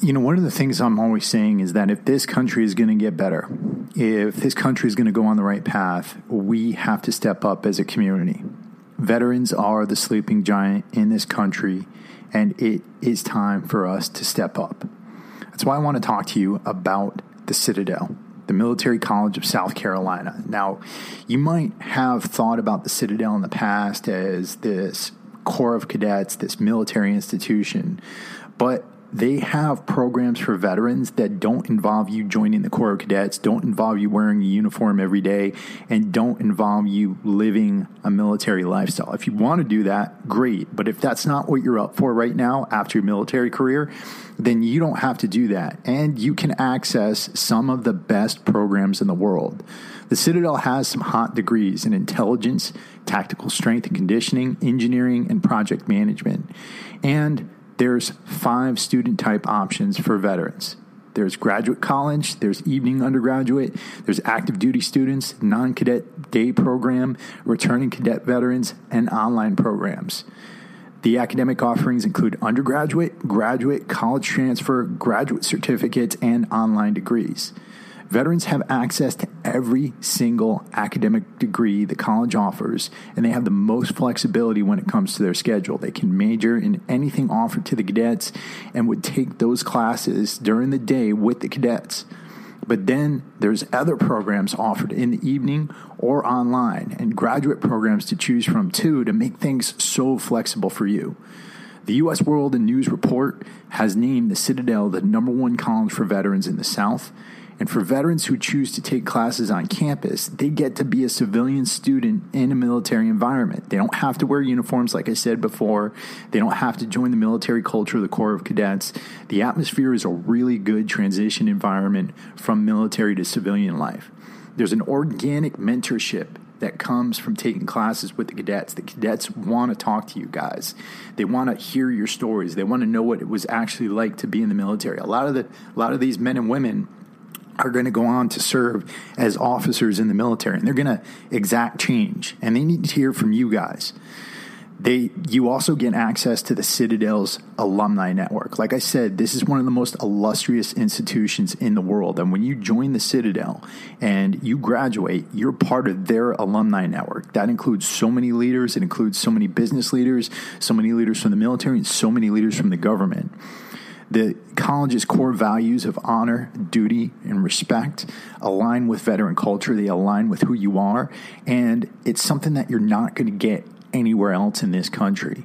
you know, one of the things I'm always saying is that if this country is going to get better, if this country is going to go on the right path, we have to step up as a community. Veterans are the sleeping giant in this country, and it is time for us to step up. That's why I want to talk to you about the Citadel, the Military College of South Carolina. Now, you might have thought about the Citadel in the past as this Corps of Cadets, this military institution, but they have programs for veterans that don't involve you joining the Corps of Cadets, don't involve you wearing a uniform every day, and don't involve you living a military lifestyle. If you want to do that, great. But if that's not what you're up for right now after your military career, then you don't have to do that. And you can access some of the best programs in the world. The Citadel has some hot degrees in intelligence, tactical strength and conditioning, engineering, and project management. And there's five student type options for veterans. There's graduate college, there's evening undergraduate, there's active duty students, non cadet day program, returning cadet veterans, and online programs. The academic offerings include undergraduate, graduate, college transfer, graduate certificates, and online degrees. Veterans have access to every single academic degree the college offers, and they have the most flexibility when it comes to their schedule. They can major in anything offered to the cadets and would take those classes during the day with the cadets. But then there's other programs offered in the evening or online, and graduate programs to choose from too to make things so flexible for you. The U.S. World and News Report has named the Citadel the number one college for veterans in the South, and for veterans who choose to take classes on campus, they get to be a civilian student in a military environment. They don't have to wear uniforms, like I said before. They don't have to join the military culture of the Corps of Cadets. The atmosphere is a really good transition environment from military to civilian life. There's an organic mentorship that comes from taking classes with the cadets. The cadets want to talk to you guys. They want to hear your stories. They want to know what it was actually like to be in the military. A lot of the a lot of these men and women are going to go on to serve as officers in the military and they're going to exact change and they need to hear from you guys. They you also get access to the citadel's alumni network. Like i said this is one of the most illustrious institutions in the world and when you join the citadel and you graduate you're part of their alumni network. That includes so many leaders it includes so many business leaders so many leaders from the military and so many leaders from the government the college's core values of honor, duty, and respect align with veteran culture. They align with who you are. And it's something that you're not going to get anywhere else in this country.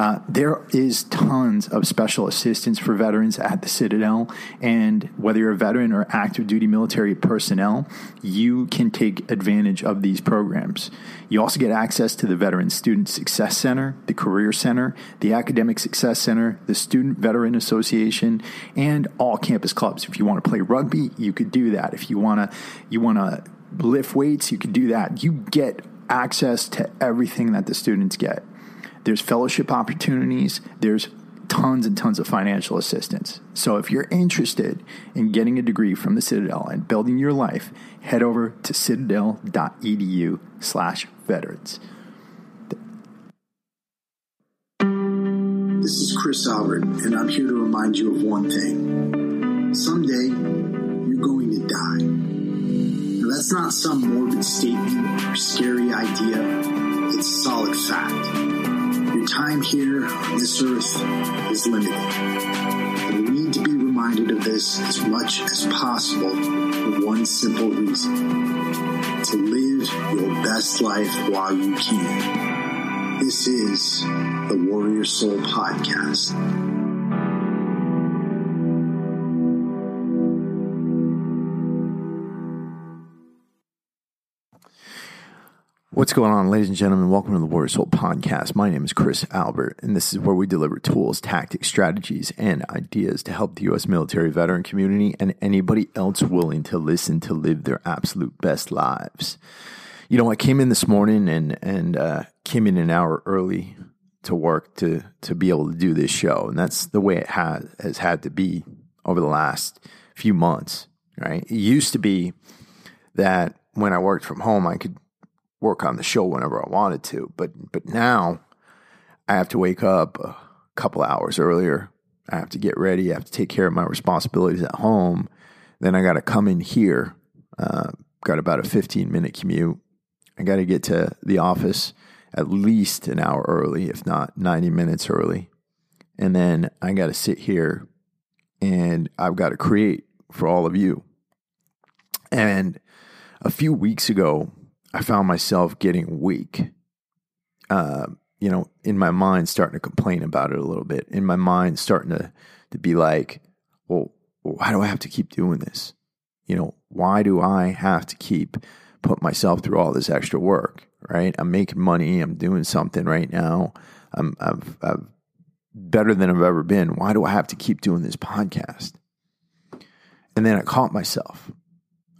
Uh, there is tons of special assistance for veterans at the Citadel, and whether you're a veteran or active duty military personnel, you can take advantage of these programs. You also get access to the Veteran Student Success Center, the Career Center, the Academic Success Center, the Student Veteran Association, and all campus clubs. If you want to play rugby, you could do that. If you want to, you want to lift weights, you could do that. You get access to everything that the students get. There's fellowship opportunities. There's tons and tons of financial assistance. So if you're interested in getting a degree from the Citadel and building your life, head over to citadel.edu slash veterans. This is Chris Albert, and I'm here to remind you of one thing. Someday, you're going to die. Now, that's not some morbid statement or scary idea. It's solid fact. Your time here on this earth is limited. And we need to be reminded of this as much as possible for one simple reason. To live your best life while you can. This is the Warrior Soul Podcast. What's going on, ladies and gentlemen? Welcome to the Warrior Soul Podcast. My name is Chris Albert, and this is where we deliver tools, tactics, strategies, and ideas to help the U.S. military veteran community and anybody else willing to listen to live their absolute best lives. You know, I came in this morning and and uh, came in an hour early to work to to be able to do this show, and that's the way it has has had to be over the last few months. Right? It used to be that when I worked from home, I could work on the show whenever I wanted to. But but now I have to wake up a couple hours earlier. I have to get ready. I have to take care of my responsibilities at home. Then I got to come in here. Uh, got about a 15 minute commute. I got to get to the office at least an hour early, if not 90 minutes early. And then I got to sit here and I've got to create for all of you. And a few weeks ago, I found myself getting weak. Uh, you know, in my mind, starting to complain about it a little bit. In my mind, starting to to be like, well, why do I have to keep doing this? You know, why do I have to keep put myself through all this extra work? Right? I'm making money. I'm doing something right now. I'm I've, I've better than I've ever been. Why do I have to keep doing this podcast? And then I caught myself.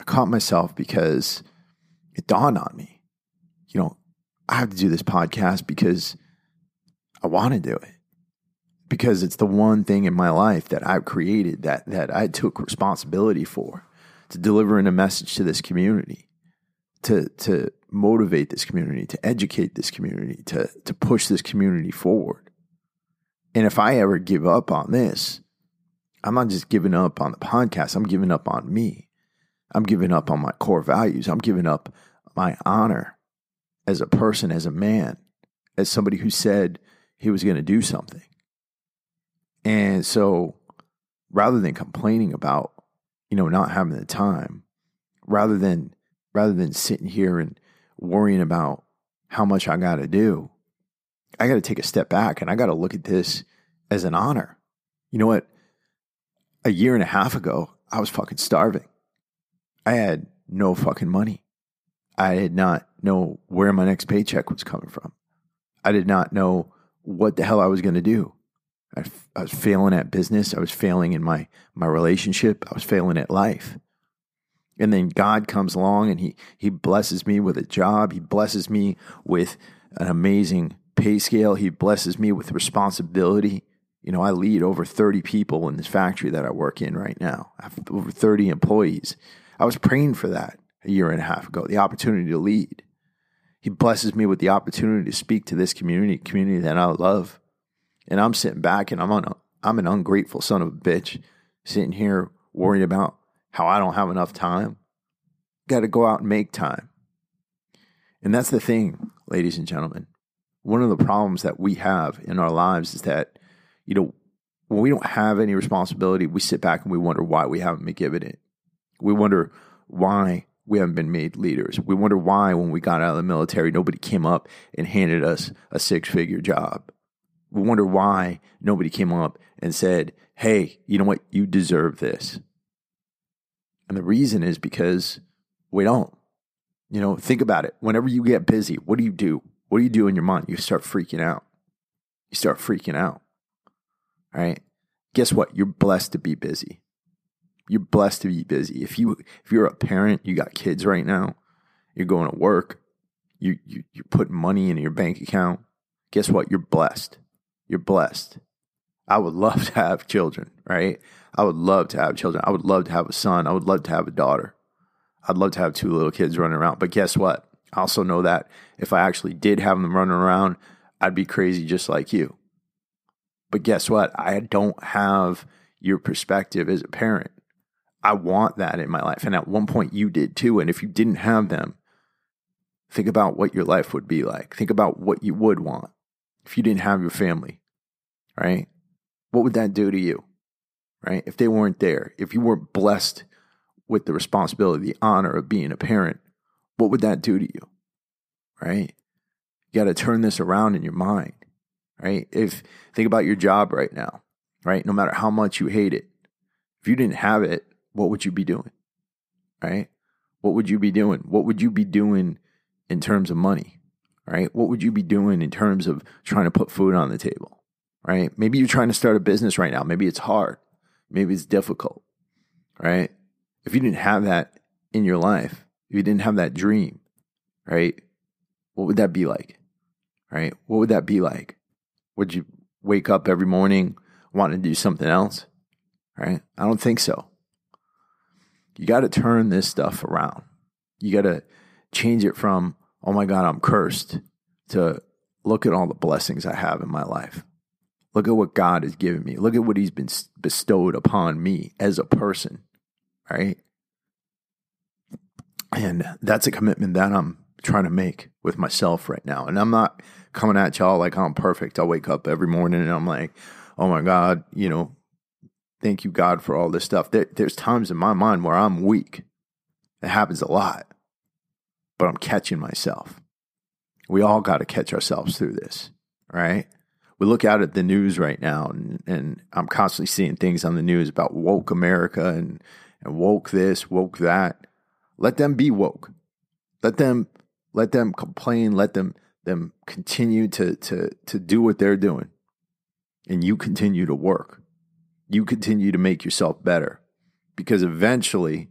I caught myself because it dawned on me, you know, I have to do this podcast because I want to do it. Because it's the one thing in my life that I've created that that I took responsibility for to delivering a message to this community, to to motivate this community, to educate this community, to to push this community forward. And if I ever give up on this, I'm not just giving up on the podcast, I'm giving up on me. I'm giving up on my core values. I'm giving up my honor as a person, as a man, as somebody who said he was going to do something. And so rather than complaining about, you know, not having the time, rather than rather than sitting here and worrying about how much I got to do, I got to take a step back and I got to look at this as an honor. You know what? A year and a half ago, I was fucking starving. I had no fucking money. I did not know where my next paycheck was coming from. I did not know what the hell I was going to do. I, I, was failing at business. I was failing in my my relationship. I was failing at life. And then God comes along and he he blesses me with a job. He blesses me with an amazing pay scale. He blesses me with responsibility. You know, I lead over 30 people in this factory that I work in right now. I have over 30 employees. I was praying for that a year and a half ago, the opportunity to lead. He blesses me with the opportunity to speak to this community, community that I love. And I'm sitting back and I'm on a, I'm an ungrateful son of a bitch sitting here worrying about how I don't have enough time. Got to go out and make time. And that's the thing, ladies and gentlemen. One of the problems that we have in our lives is that, you know, when we don't have any responsibility, we sit back and we wonder why we haven't been given it. We wonder why we haven't been made leaders. We wonder why, when we got out of the military, nobody came up and handed us a six figure job. We wonder why nobody came up and said, hey, you know what? You deserve this. And the reason is because we don't. You know, think about it. Whenever you get busy, what do you do? What do you do in your mind? You start freaking out. You start freaking out. All right. Guess what? You're blessed to be busy you're blessed to be busy. If you if you're a parent, you got kids right now, you're going to work, you, you you're putting money in your bank account. Guess what? You're blessed. You're blessed. I would love to have children, right? I would love to have children. I would love to have a son. I would love to have a daughter. I'd love to have two little kids running around. But guess what? I also know that if I actually did have them running around, I'd be crazy just like you. But guess what? I don't have your perspective as a parent. I want that in my life. And at one point you did too. And if you didn't have them, think about what your life would be like. Think about what you would want if you didn't have your family, right? What would that do to you, right? If they weren't there, if you weren't blessed with the responsibility, the honor of being a parent, what would that do to you, right? You got to turn this around in your mind, right? If think about your job right now, right? No matter how much you hate it, if you didn't have it, what would you be doing? Right? What would you be doing? What would you be doing in terms of money? Right? What would you be doing in terms of trying to put food on the table? Right? Maybe you're trying to start a business right now. Maybe it's hard. Maybe it's difficult. Right? If you didn't have that in your life, if you didn't have that dream, right? What would that be like? Right? What would that be like? Would you wake up every morning wanting to do something else? Right? I don't think so. You got to turn this stuff around. You got to change it from, oh my God, I'm cursed, to look at all the blessings I have in my life. Look at what God has given me. Look at what He's been bestowed upon me as a person, right? And that's a commitment that I'm trying to make with myself right now. And I'm not coming at y'all like I'm perfect. I wake up every morning and I'm like, oh my God, you know, thank you, God, for all this stuff. There, there's times in my mind where I'm weak. It happens a lot, but I'm catching myself. We all got to catch ourselves through this, right? We look out at the news right now, and, and I'm constantly seeing things on the news about woke America and, and woke this, woke that. Let them be woke. Let them let them complain. Let them them continue to to to do what they're doing, and you continue to work. You continue to make yourself better, because eventually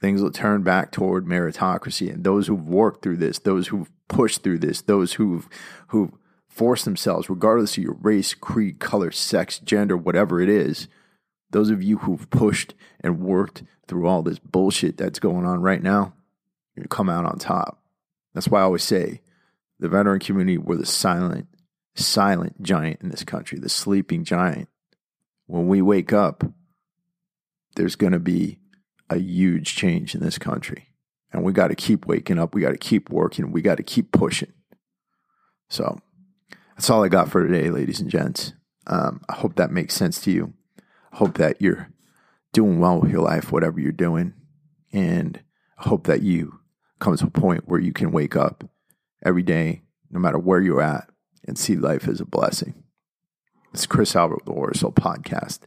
things will turn back toward meritocracy. And those who've worked through this, those who've pushed through this, those who've who've forced themselves, regardless of your race, creed, color, sex, gender, whatever it is, those of you who've pushed and worked through all this bullshit that's going on right now, you come out on top. That's why I always say the veteran community were the silent, silent giant in this country, the sleeping giant. When we wake up, there's going to be a huge change in this country. And we got to keep waking up. We got to keep working. We got to keep pushing. So that's all I got for today, ladies and gents. Um, I hope that makes sense to you. I hope that you're doing well with your life, whatever you're doing. And I hope that you come to a point where you can wake up every day, no matter where you're at, and see life as a blessing. It's Chris Albert with the Warrior Soul Podcast,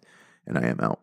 and I am out.